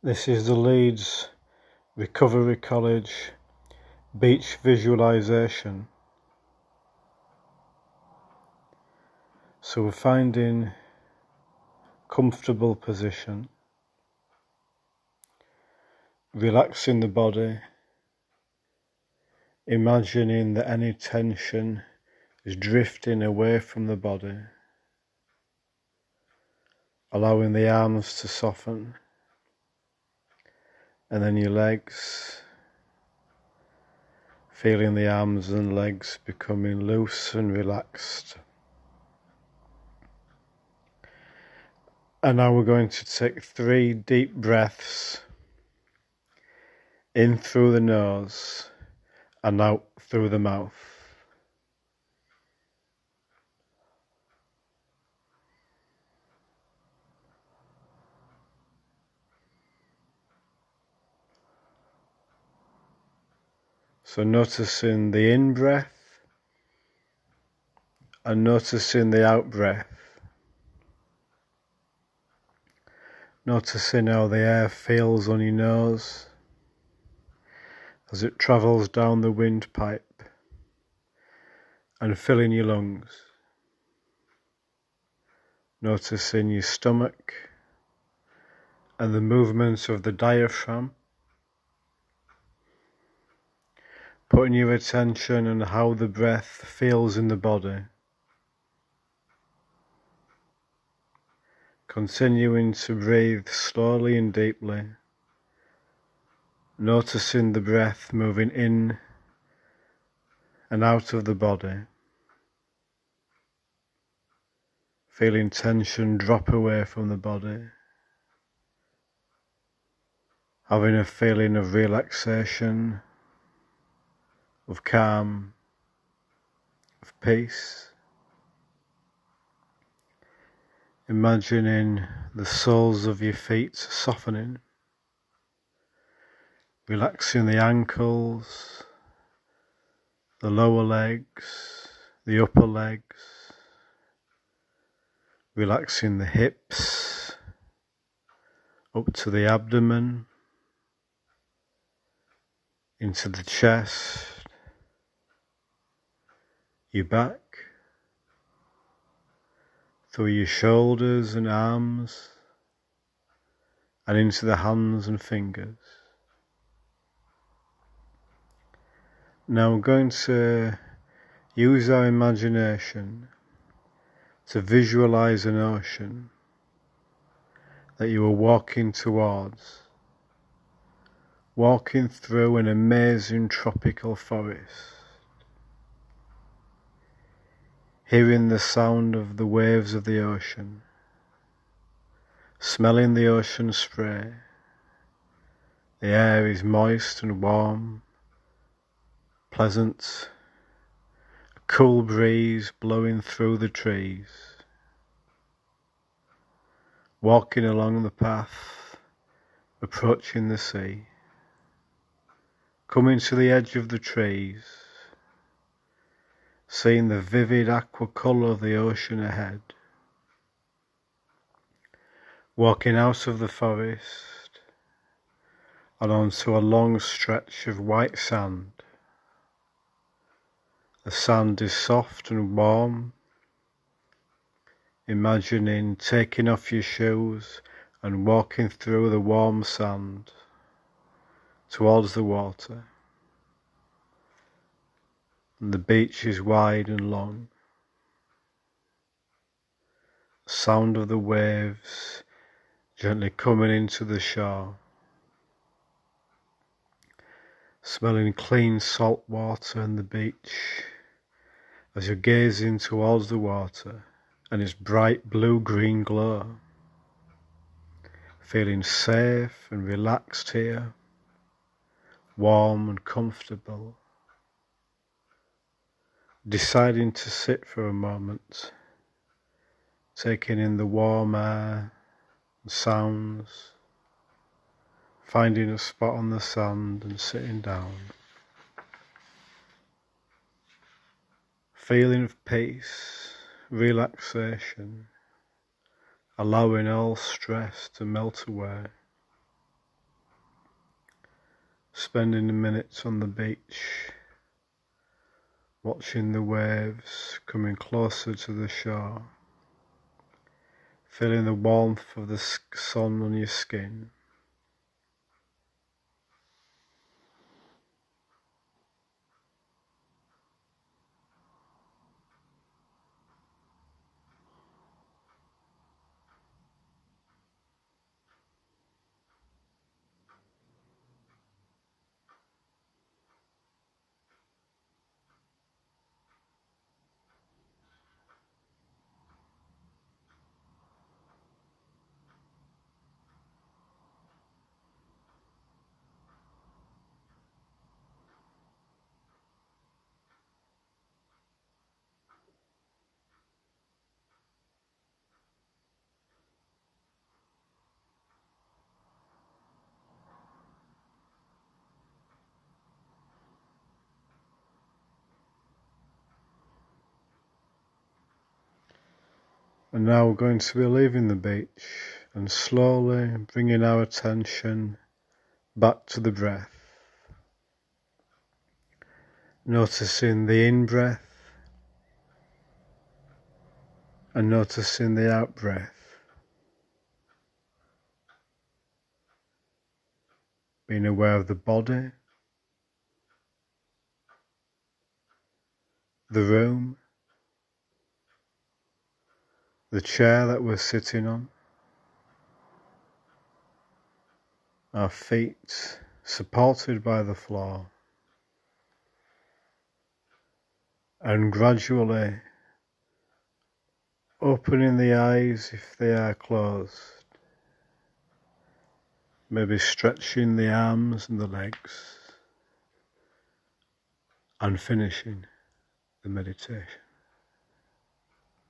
This is the Leeds Recovery College beach visualization. So we're finding comfortable position, relaxing the body, imagining that any tension is drifting away from the body, allowing the arms to soften and then your legs, feeling the arms and legs becoming loose and relaxed. And now we're going to take three deep breaths in through the nose and out through the mouth. So noticing the in breath and noticing the out breath. Noticing how the air feels on your nose as it travels down the windpipe and filling your lungs. Noticing your stomach and the movements of the diaphragm putting your attention on how the breath feels in the body. Continuing to breathe slowly and deeply, noticing the breath moving in and out of the body. Feeling tension drop away from the body. Having a feeling of relaxation of calm, of peace. Imagining the soles of your feet softening, relaxing the ankles, the lower legs, the upper legs, relaxing the hips up to the abdomen, into the chest, your back, through your shoulders and arms, and into the hands and fingers. Now we're going to use our imagination to visualize an ocean that you are walking towards, walking through an amazing tropical forest hearing the sound of the waves of the ocean, smelling the ocean spray. The air is moist and warm, pleasant, a cool breeze blowing through the trees. Walking along the path, approaching the sea, coming to the edge of the trees seeing the vivid aqua colour of the ocean ahead. Walking out of the forest and onto a long stretch of white sand. The sand is soft and warm. Imagining taking off your shoes and walking through the warm sand towards the water the beach is wide and long. The sound of the waves gently coming into the shore. Smelling clean salt water and the beach as you're gazing towards the water and its bright blue green glow. Feeling safe and relaxed here, warm and comfortable deciding to sit for a moment, taking in the warm air and sounds, finding a spot on the sand and sitting down. Feeling of peace, relaxation, allowing all stress to melt away. spending a minute on the beach, watching the waves coming closer to the shore, feeling the warmth of the sun on your skin. And now we're going to be leaving the beach and slowly bringing our attention back to the breath. Noticing the in breath and noticing the out breath. Being aware of the body, the room, the chair that we're sitting on, our feet supported by the floor, and gradually opening the eyes if they are closed, maybe stretching the arms and the legs, and finishing the meditation.